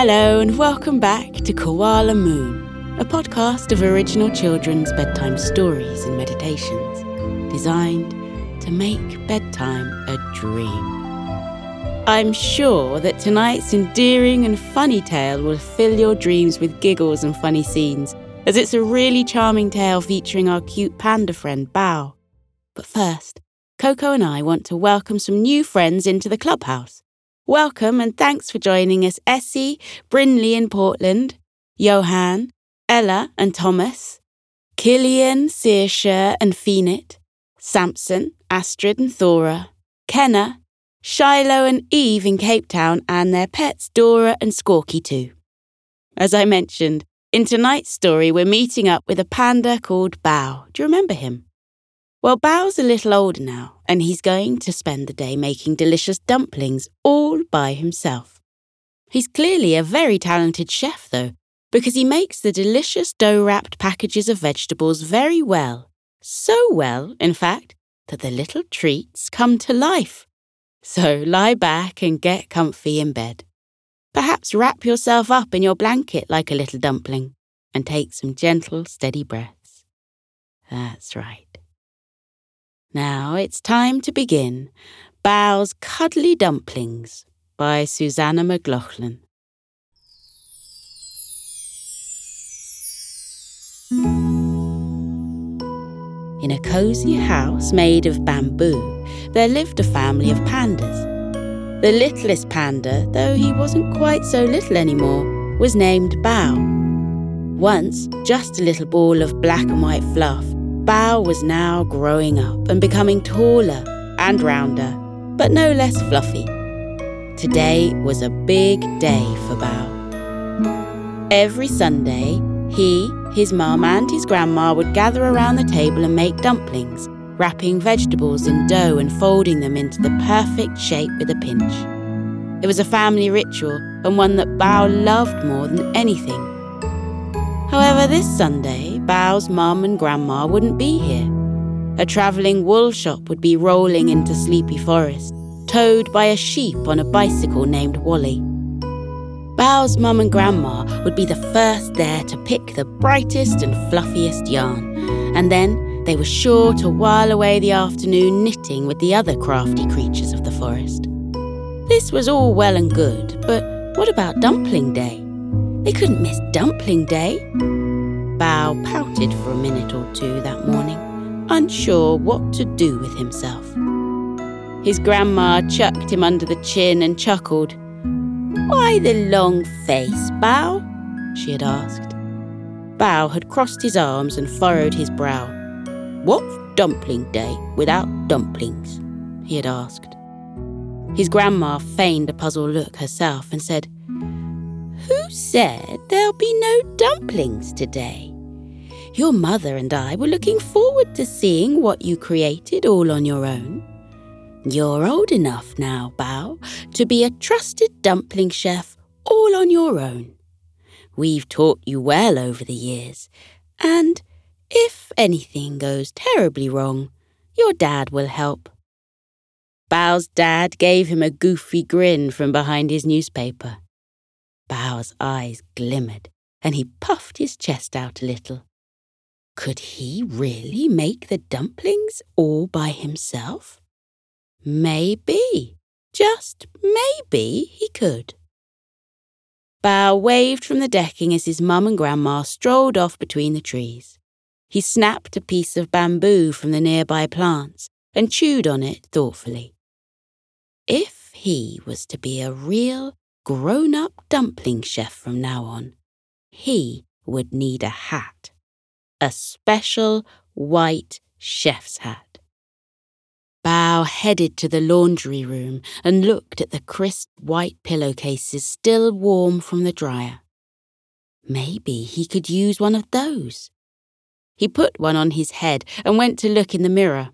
Hello, and welcome back to Koala Moon, a podcast of original children's bedtime stories and meditations designed to make bedtime a dream. I'm sure that tonight's endearing and funny tale will fill your dreams with giggles and funny scenes, as it's a really charming tale featuring our cute panda friend Bao. But first, Koko and I want to welcome some new friends into the clubhouse. Welcome and thanks for joining us, Essie, Brinley in Portland, Johan, Ella and Thomas, Killian, Saoirse and Phoenix, Samson, Astrid and Thora, Kenna, Shiloh and Eve in Cape Town, and their pets Dora and Skorky too. As I mentioned, in tonight's story, we're meeting up with a panda called Bao. Do you remember him? Well, Bao's a little older now, and he's going to spend the day making delicious dumplings all by himself. He's clearly a very talented chef, though, because he makes the delicious dough wrapped packages of vegetables very well. So well, in fact, that the little treats come to life. So lie back and get comfy in bed. Perhaps wrap yourself up in your blanket like a little dumpling and take some gentle, steady breaths. That's right. Now it's time to begin Bao's Cuddly Dumplings by Suzanna Mcloughlin. In a cosy house made of bamboo, there lived a family of pandas. The littlest panda, though he wasn't quite so little anymore, was named Bao. Once just a little ball of black and white fluff, Bao was now growing up and becoming taller and rounder, but no less fluffy. Today was a big day for Bao. Every Sunday, he, his mum, and his grandma would gather around the table and make dumplings, wrapping vegetables in dough and folding them into the perfect shape with a pinch. It was a family ritual and one that Bao loved more than anything. However, this Sunday, Bao's mum and grandma wouldn't be here. A travelling wool shop would be rolling into Sleepy Forest, towed by a sheep on a bicycle named Wally. Bao's mum and grandma would be the first there to pick the brightest and fluffiest yarn, and then they were sure to while away the afternoon knitting with the other crafty creatures of the forest. This was all well and good, but what about Dumpling Day? They couldn't miss Dumpling Day. Bao pouted for a minute or two that morning, unsure what to do with himself. His grandma chucked him under the chin and chuckled. Why the long face, Bao? she had asked. Bao had crossed his arms and furrowed his brow. What's dumpling day without dumplings? he had asked. His grandma feigned a puzzled look herself and said, who said there'll be no dumplings today? Your mother and I were looking forward to seeing what you created all on your own. You're old enough now, Bao, to be a trusted dumpling chef all on your own. We've taught you well over the years, and if anything goes terribly wrong, your dad will help. Bao's dad gave him a goofy grin from behind his newspaper. Bao's eyes glimmered, and he puffed his chest out a little. Could he really make the dumplings all by himself? Maybe, just maybe he could. Bao waved from the decking as his mum and grandma strolled off between the trees. He snapped a piece of bamboo from the nearby plants and chewed on it thoughtfully. If he was to be a real grown up dumpling chef from now on, he would need a hat. A special white chef's hat. Bao headed to the laundry room and looked at the crisp white pillowcases still warm from the dryer. Maybe he could use one of those. He put one on his head and went to look in the mirror.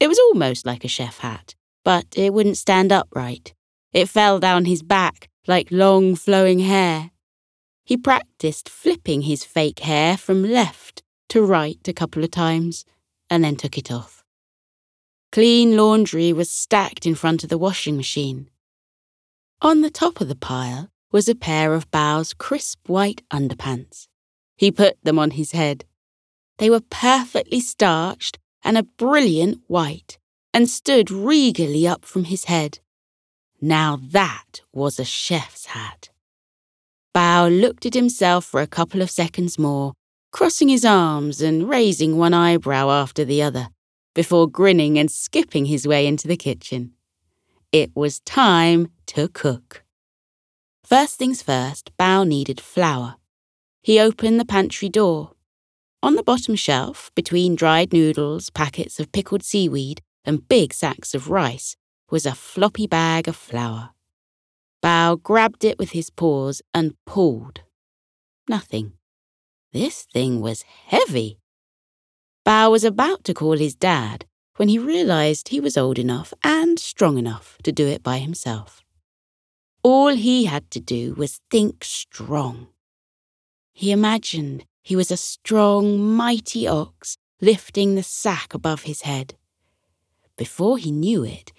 It was almost like a chef hat, but it wouldn't stand upright. It fell down his back like long flowing hair. He practiced flipping his fake hair from left to right a couple of times and then took it off. Clean laundry was stacked in front of the washing machine. On the top of the pile was a pair of Bao's crisp white underpants. He put them on his head. They were perfectly starched and a brilliant white, and stood regally up from his head. Now that was a chef's hat. Bao looked at himself for a couple of seconds more, crossing his arms and raising one eyebrow after the other, before grinning and skipping his way into the kitchen. It was time to cook. First things first, Bao needed flour. He opened the pantry door. On the bottom shelf, between dried noodles, packets of pickled seaweed, and big sacks of rice, was a floppy bag of flour. Bao grabbed it with his paws and pulled. Nothing. This thing was heavy. Bao was about to call his dad when he realized he was old enough and strong enough to do it by himself. All he had to do was think strong. He imagined he was a strong, mighty ox lifting the sack above his head. Before he knew it,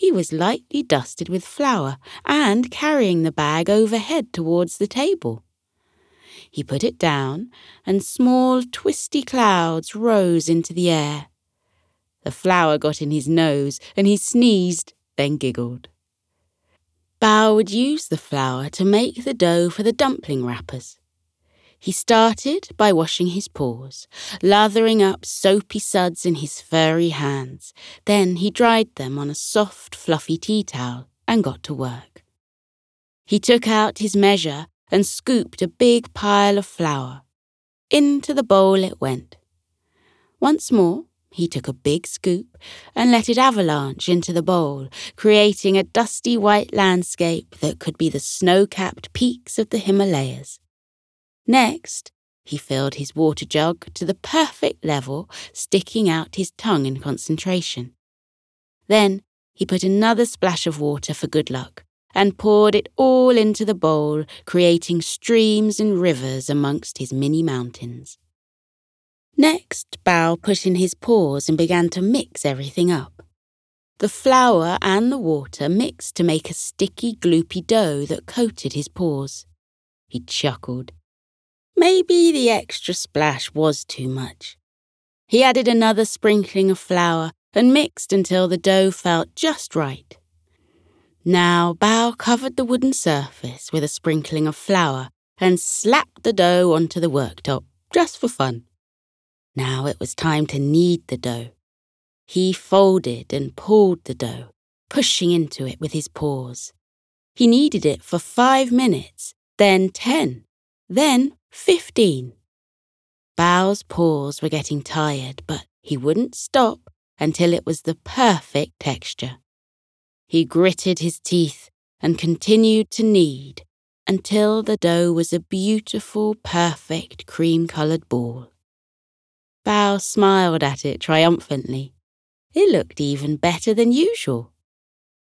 he was lightly dusted with flour and carrying the bag overhead towards the table. He put it down, and small, twisty clouds rose into the air. The flour got in his nose, and he sneezed, then giggled. Bao would use the flour to make the dough for the dumpling wrappers. He started by washing his paws, lathering up soapy suds in his furry hands. Then he dried them on a soft, fluffy tea towel and got to work. He took out his measure and scooped a big pile of flour. Into the bowl it went. Once more, he took a big scoop and let it avalanche into the bowl, creating a dusty white landscape that could be the snow capped peaks of the Himalayas. Next, he filled his water jug to the perfect level, sticking out his tongue in concentration. Then he put another splash of water for good luck and poured it all into the bowl, creating streams and rivers amongst his mini mountains. Next, Bao put in his paws and began to mix everything up. The flour and the water mixed to make a sticky, gloopy dough that coated his paws. He chuckled Maybe the extra splash was too much. He added another sprinkling of flour and mixed until the dough felt just right. Now Bao covered the wooden surface with a sprinkling of flour and slapped the dough onto the worktop, just for fun. Now it was time to knead the dough. He folded and pulled the dough, pushing into it with his paws. He kneaded it for five minutes, then ten, then Fifteen. Bao's paws were getting tired, but he wouldn't stop until it was the perfect texture. He gritted his teeth and continued to knead until the dough was a beautiful, perfect cream coloured ball. Bao smiled at it triumphantly. It looked even better than usual.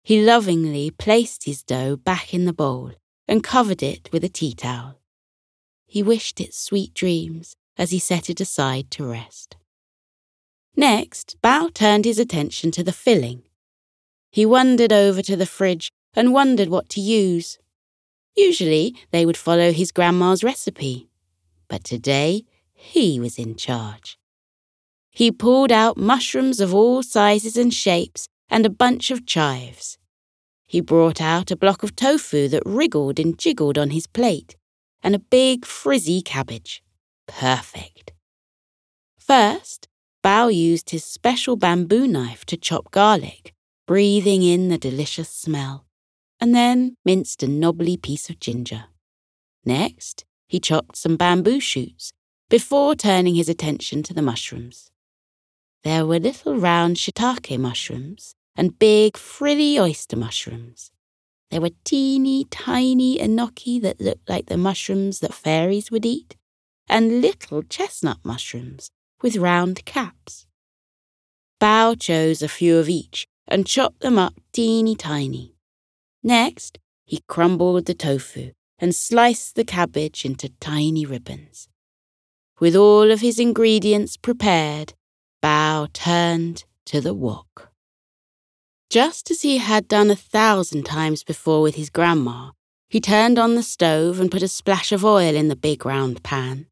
He lovingly placed his dough back in the bowl and covered it with a tea towel. He wished it sweet dreams as he set it aside to rest. Next, Bao turned his attention to the filling. He wandered over to the fridge and wondered what to use. Usually, they would follow his grandma's recipe, but today he was in charge. He pulled out mushrooms of all sizes and shapes and a bunch of chives. He brought out a block of tofu that wriggled and jiggled on his plate and a big frizzy cabbage. Perfect. First, Bao used his special bamboo knife to chop garlic, breathing in the delicious smell, and then minced a knobbly piece of ginger. Next, he chopped some bamboo shoots before turning his attention to the mushrooms. there were little round shiitake mushrooms and big frilly oyster mushrooms. There were teeny tiny enoki that looked like the mushrooms that fairies would eat, and little chestnut mushrooms with round caps. Bao chose a few of each and chopped them up teeny tiny. Next, he crumbled the tofu and sliced the cabbage into tiny ribbons. With all of his ingredients prepared, Bao turned to the wok. Just as he had done a thousand times before with his grandma, he turned on the stove and put a splash of oil in the big round pan.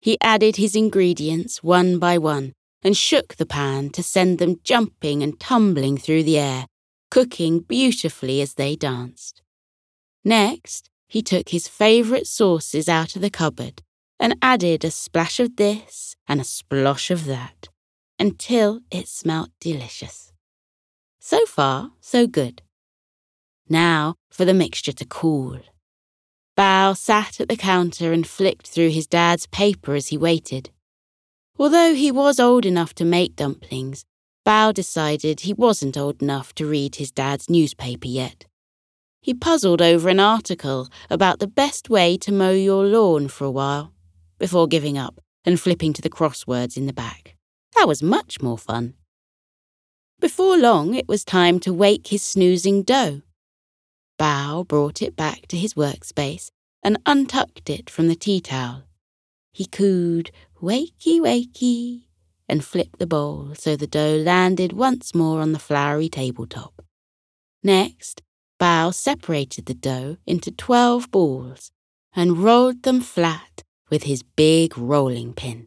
He added his ingredients one by one and shook the pan to send them jumping and tumbling through the air, cooking beautifully as they danced. Next, he took his favourite sauces out of the cupboard and added a splash of this and a splosh of that until it smelt delicious. So far, so good. Now for the mixture to cool. Bao sat at the counter and flicked through his dad's paper as he waited. Although he was old enough to make dumplings, Bao decided he wasn't old enough to read his dad's newspaper yet. He puzzled over an article about the best way to mow your lawn for a while, before giving up and flipping to the crosswords in the back. That was much more fun. Before long, it was time to wake his snoozing dough. Bao brought it back to his workspace and untucked it from the tea towel. He cooed, wakey, wakey, and flipped the bowl so the dough landed once more on the floury tabletop. Next, Bao separated the dough into twelve balls and rolled them flat with his big rolling pin.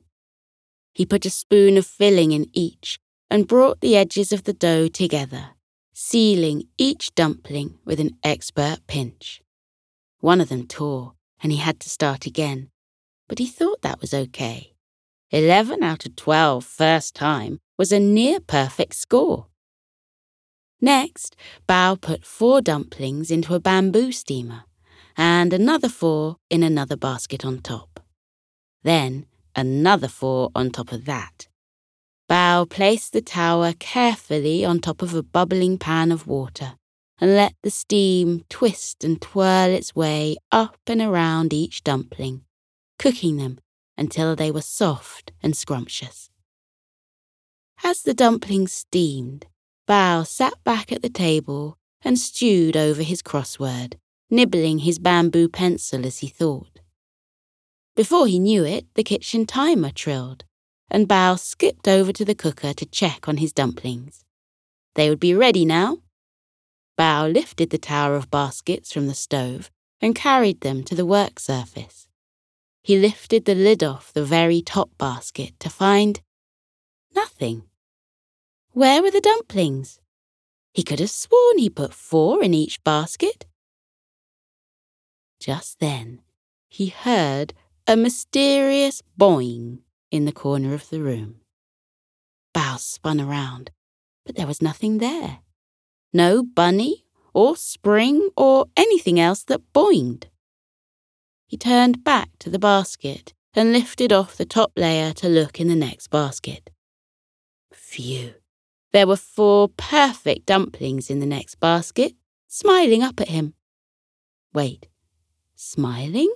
He put a spoon of filling in each and brought the edges of the dough together, sealing each dumpling with an expert pinch. One of them tore, and he had to start again, but he thought that was okay. Eleven out of twelve first time was a near perfect score. Next, Bao put four dumplings into a bamboo steamer and another four in another basket on top. Then another four on top of that Bao placed the tower carefully on top of a bubbling pan of water and let the steam twist and twirl its way up and around each dumpling, cooking them until they were soft and scrumptious. As the dumplings steamed, Bao sat back at the table and stewed over his crossword, nibbling his bamboo pencil as he thought. Before he knew it, the kitchen timer trilled, and Bao skipped over to the cooker to check on his dumplings. They would be ready now. Bao lifted the tower of baskets from the stove and carried them to the work surface. He lifted the lid off the very top basket to find nothing. Where were the dumplings? He could have sworn he put four in each basket. Just then, he heard a mysterious boing in the corner of the room. Bao spun around, but there was nothing there. No bunny or spring or anything else that boinged. He turned back to the basket and lifted off the top layer to look in the next basket. Phew! There were four perfect dumplings in the next basket, smiling up at him. Wait, smiling?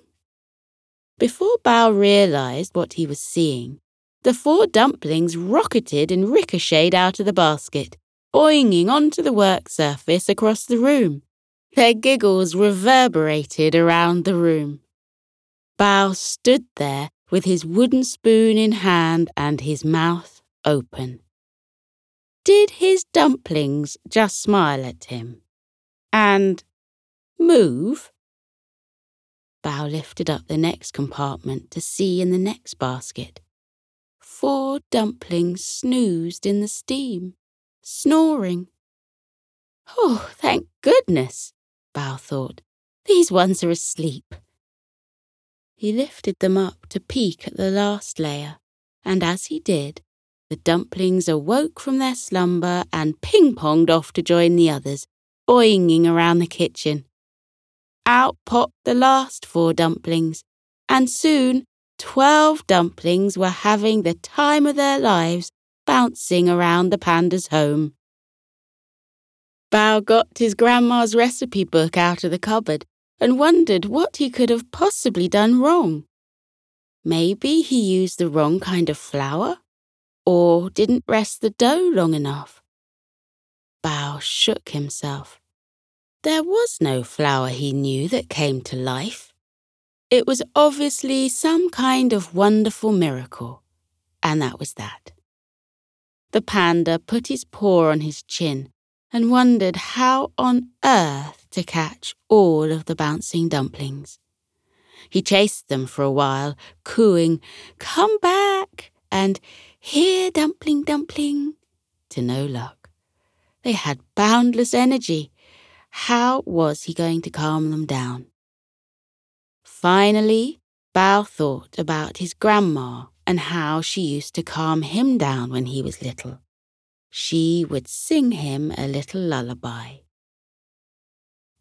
Before Bao realized what he was seeing, the four dumplings rocketed and ricocheted out of the basket, boinging onto the work surface across the room. Their giggles reverberated around the room. Bao stood there with his wooden spoon in hand and his mouth open. Did his dumplings just smile at him? And move? Bao lifted up the next compartment to see in the next basket. Four dumplings snoozed in the steam, snoring. Oh, thank goodness, Bao thought. These ones are asleep. He lifted them up to peek at the last layer, and as he did, the dumplings awoke from their slumber and ping ponged off to join the others, boinging around the kitchen. Out popped the last four dumplings, and soon twelve dumplings were having the time of their lives bouncing around the panda's home. Bao got his grandma's recipe book out of the cupboard and wondered what he could have possibly done wrong. Maybe he used the wrong kind of flour or didn't rest the dough long enough. Bao shook himself. There was no flower he knew that came to life. It was obviously some kind of wonderful miracle, and that was that. The panda put his paw on his chin and wondered how on earth to catch all of the bouncing dumplings. He chased them for a while, cooing, Come back! and Here, dumpling, dumpling, to no luck. They had boundless energy. How was he going to calm them down? Finally, Bao thought about his grandma and how she used to calm him down when he was little she would sing him a little lullaby.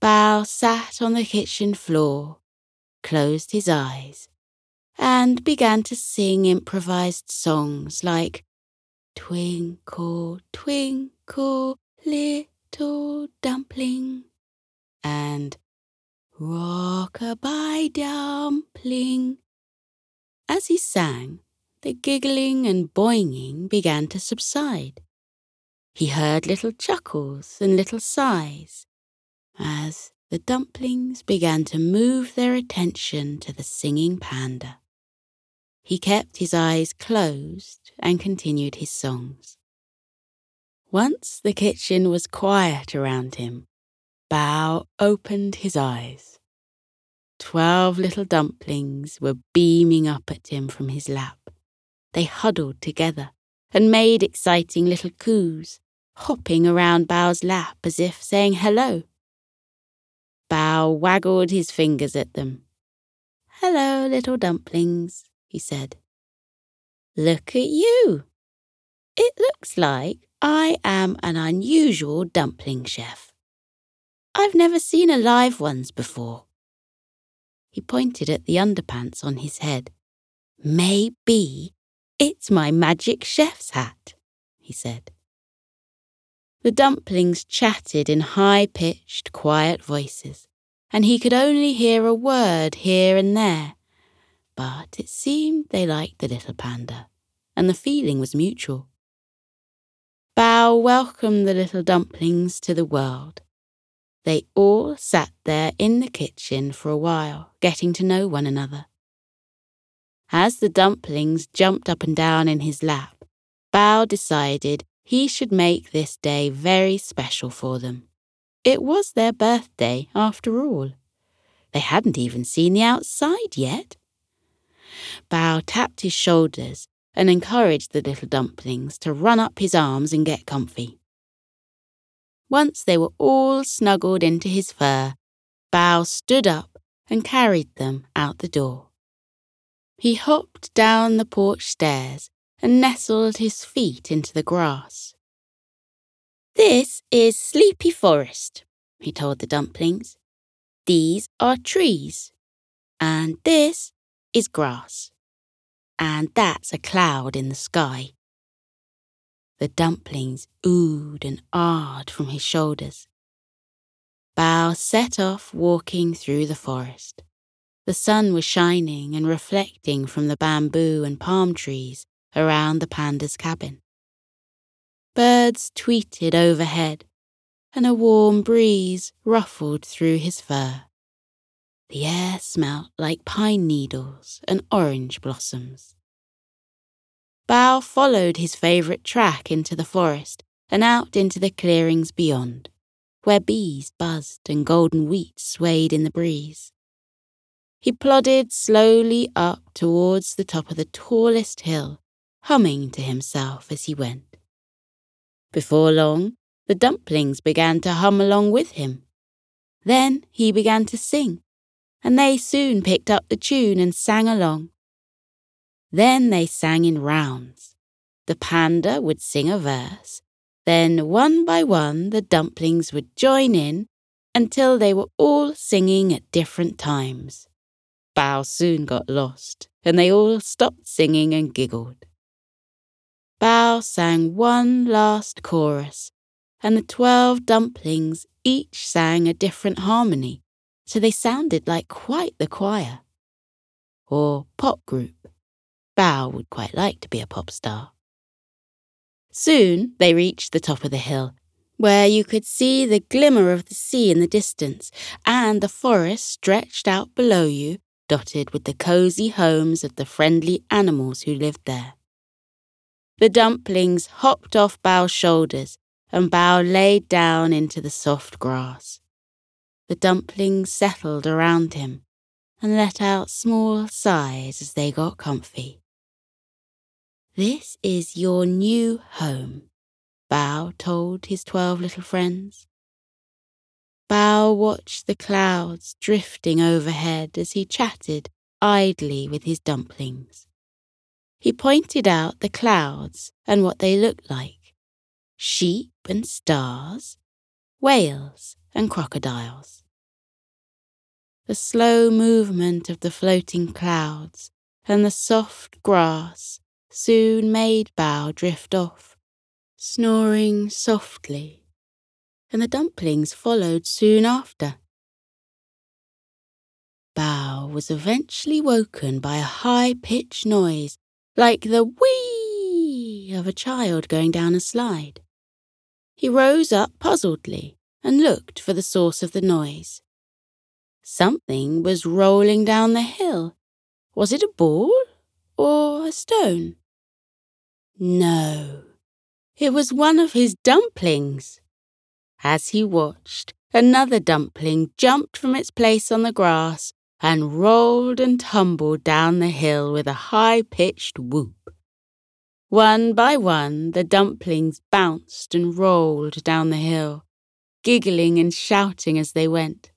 Bao sat on the kitchen floor, closed his eyes, and began to sing improvised songs like Twinkle, twinkle, little dumpling, and Rock-a-bye dumpling. As he sang, the giggling and boinging began to subside. He heard little chuckles and little sighs as the dumplings began to move their attention to the singing panda. He kept his eyes closed and continued his songs. Once the kitchen was quiet around him, Bao opened his eyes. Twelve little dumplings were beaming up at him from his lap. They huddled together and made exciting little coos, hopping around Bao's lap as if saying hello. Bao waggled his fingers at them. Hello, little dumplings, he said. Look at you. It looks like I am an unusual dumpling chef. I've never seen alive ones before. He pointed at the underpants on his head. Maybe it's my magic chef's hat, he said. The dumplings chatted in high pitched, quiet voices, and he could only hear a word here and there. But it seemed they liked the little panda, and the feeling was mutual. Bao welcomed the little dumplings to the world. They all sat there in the kitchen for a while, getting to know one another. As the dumplings jumped up and down in his lap, Bao decided he should make this day very special for them. It was their birthday, after all. They hadn't even seen the outside yet. Bao tapped his shoulders and encouraged the little dumplings to run up his arms and get comfy. Once they were all snuggled into his fur, Bao stood up and carried them out the door. He hopped down the porch stairs and nestled his feet into the grass. This is Sleepy Forest, he told the dumplings. These are trees, and this is grass, and that's a cloud in the sky. The dumplings oohed and ahed from his shoulders. Bao set off walking through the forest. The sun was shining and reflecting from the bamboo and palm trees around the panda's cabin. Birds tweeted overhead, and a warm breeze ruffled through his fur. The air smelt like pine needles and orange blossoms. Bao followed his favourite track into the forest and out into the clearings beyond, where bees buzzed and golden wheat swayed in the breeze. He plodded slowly up towards the top of the tallest hill, humming to himself as he went. Before long, the dumplings began to hum along with him. Then he began to sing, and they soon picked up the tune and sang along. Then they sang in rounds. The panda would sing a verse, then one by one the dumplings would join in until they were all singing at different times. Bao soon got lost, and they all stopped singing and giggled. Bao sang one last chorus, and the twelve dumplings each sang a different harmony, so they sounded like quite the choir. Or pop group. Bao would quite like to be a pop star. Soon they reached the top of the hill, where you could see the glimmer of the sea in the distance, and the forest stretched out below you, dotted with the cosy homes of the friendly animals who lived there. The dumplings hopped off Bao's shoulders, and Bao laid down into the soft grass. The dumplings settled around him and let out small sighs as they got comfy. This is your new home, Bao told his twelve little friends. Bao watched the clouds drifting overhead as he chatted idly with his dumplings. He pointed out the clouds and what they looked like sheep and stars, whales and crocodiles. The slow movement of the floating clouds and the soft grass soon made Bao drift off, snoring softly, and the dumplings followed soon after. Bao was eventually woken by a high pitched noise like the wee of a child going down a slide. He rose up puzzledly and looked for the source of the noise. Something was rolling down the hill. Was it a ball or a stone? No, it was one of his dumplings. As he watched, another dumpling jumped from its place on the grass and rolled and tumbled down the hill with a high pitched whoop. One by one, the dumplings bounced and rolled down the hill, giggling and shouting as they went.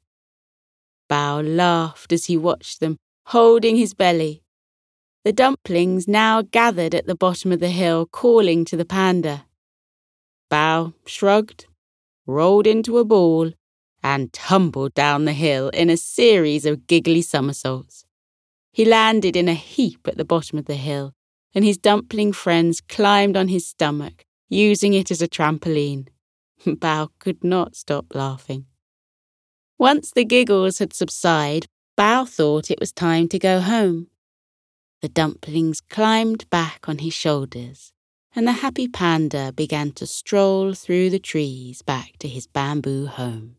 Bao laughed as he watched them, holding his belly. The dumplings now gathered at the bottom of the hill, calling to the panda. Bao shrugged, rolled into a ball, and tumbled down the hill in a series of giggly somersaults. He landed in a heap at the bottom of the hill, and his dumpling friends climbed on his stomach, using it as a trampoline. Bao could not stop laughing. Once the giggles had subsided, Bao thought it was time to go home. The dumplings climbed back on his shoulders, and the happy panda began to stroll through the trees back to his bamboo home.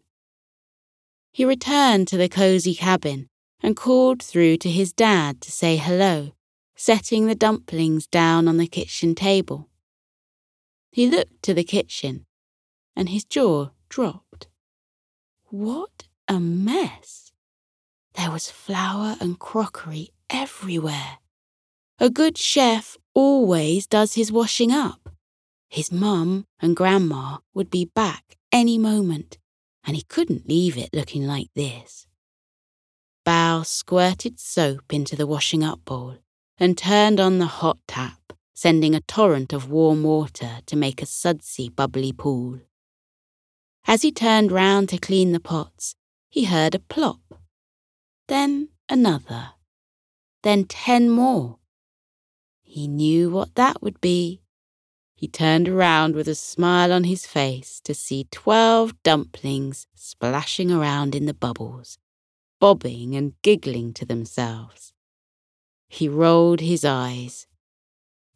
He returned to the cosy cabin and called through to his dad to say hello, setting the dumplings down on the kitchen table. He looked to the kitchen and his jaw dropped. What a mess! There was flour and crockery everywhere. A good chef always does his washing up. His mum and grandma would be back any moment, and he couldn't leave it looking like this. Bao squirted soap into the washing up bowl and turned on the hot tap, sending a torrent of warm water to make a sudsy, bubbly pool. As he turned round to clean the pots, he heard a plop, then another, then ten more. He knew what that would be he turned around with a smile on his face to see twelve dumplings splashing around in the bubbles, bobbing and giggling to themselves. He rolled his eyes.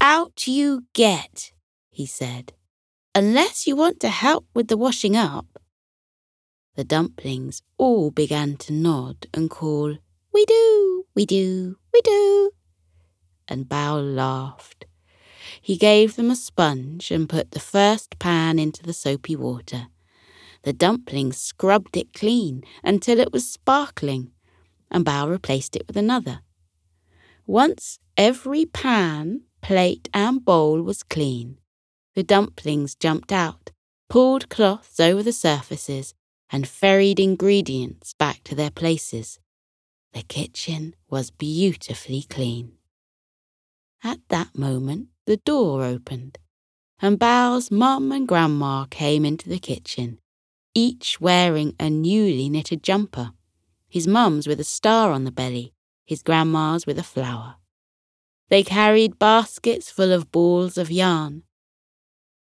Out you get, he said, unless you want to help with the washing up. The dumplings all began to nod and call, We do, we do, we do. And Bao laughed. He gave them a sponge and put the first pan into the soapy water. The dumplings scrubbed it clean until it was sparkling, and Bao replaced it with another. Once every pan, plate, and bowl was clean, the dumplings jumped out, pulled cloths over the surfaces, and ferried ingredients back to their places. The kitchen was beautifully clean. At that moment, the door opened, and Bao's mum and grandma came into the kitchen, each wearing a newly knitted jumper, his mum's with a star on the belly, his grandma's with a flower. They carried baskets full of balls of yarn.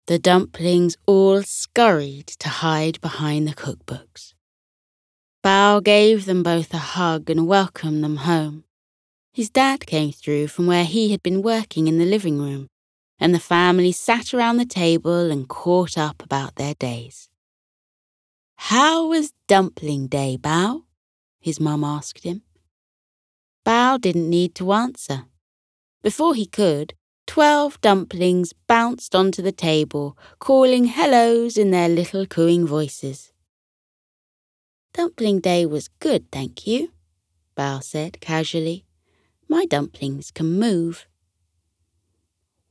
The dumplings all scurried to hide behind the cookbooks. Bao gave them both a hug and welcomed them home. His dad came through from where he had been working in the living room, and the family sat around the table and caught up about their days. How was dumpling day, Bao? his mum asked him. Bao didn't need to answer. Before he could, twelve dumplings bounced onto the table, calling hellos in their little cooing voices. Dumpling day was good, thank you, Bao said casually. My dumplings can move.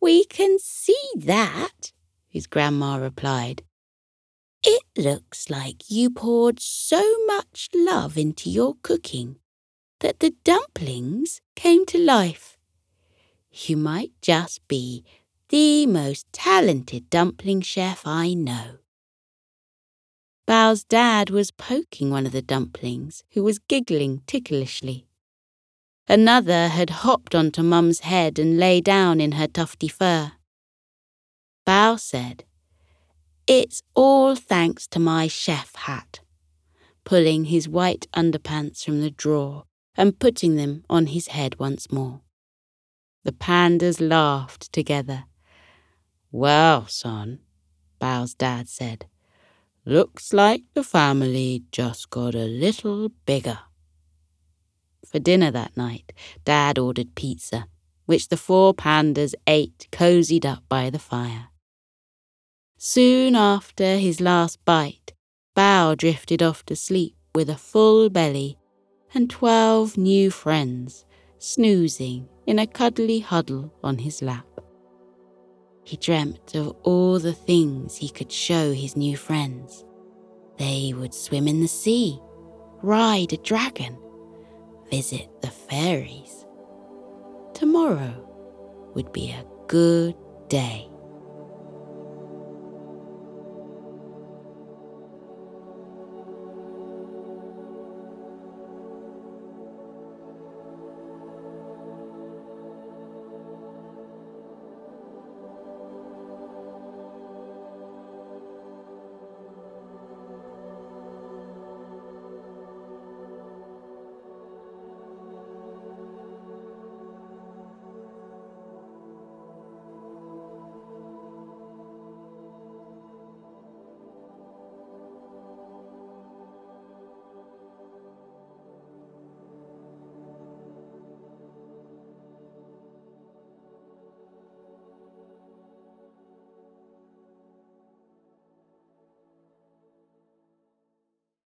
We can see that, his grandma replied. It looks like you poured so much love into your cooking that the dumplings came to life. You might just be the most talented dumpling chef I know. Bao's dad was poking one of the dumplings, who was giggling ticklishly. Another had hopped onto Mum's head and lay down in her tufty fur. Bao said, It's all thanks to my chef hat, pulling his white underpants from the drawer and putting them on his head once more. The pandas laughed together. Well, son, Bao's dad said, looks like the family just got a little bigger. For dinner that night, Dad ordered pizza, which the four pandas ate cozied up by the fire. Soon after his last bite, Bao drifted off to sleep with a full belly and twelve new friends snoozing in a cuddly huddle on his lap. He dreamt of all the things he could show his new friends. They would swim in the sea, ride a dragon, visit the fairies. Tomorrow would be a good day.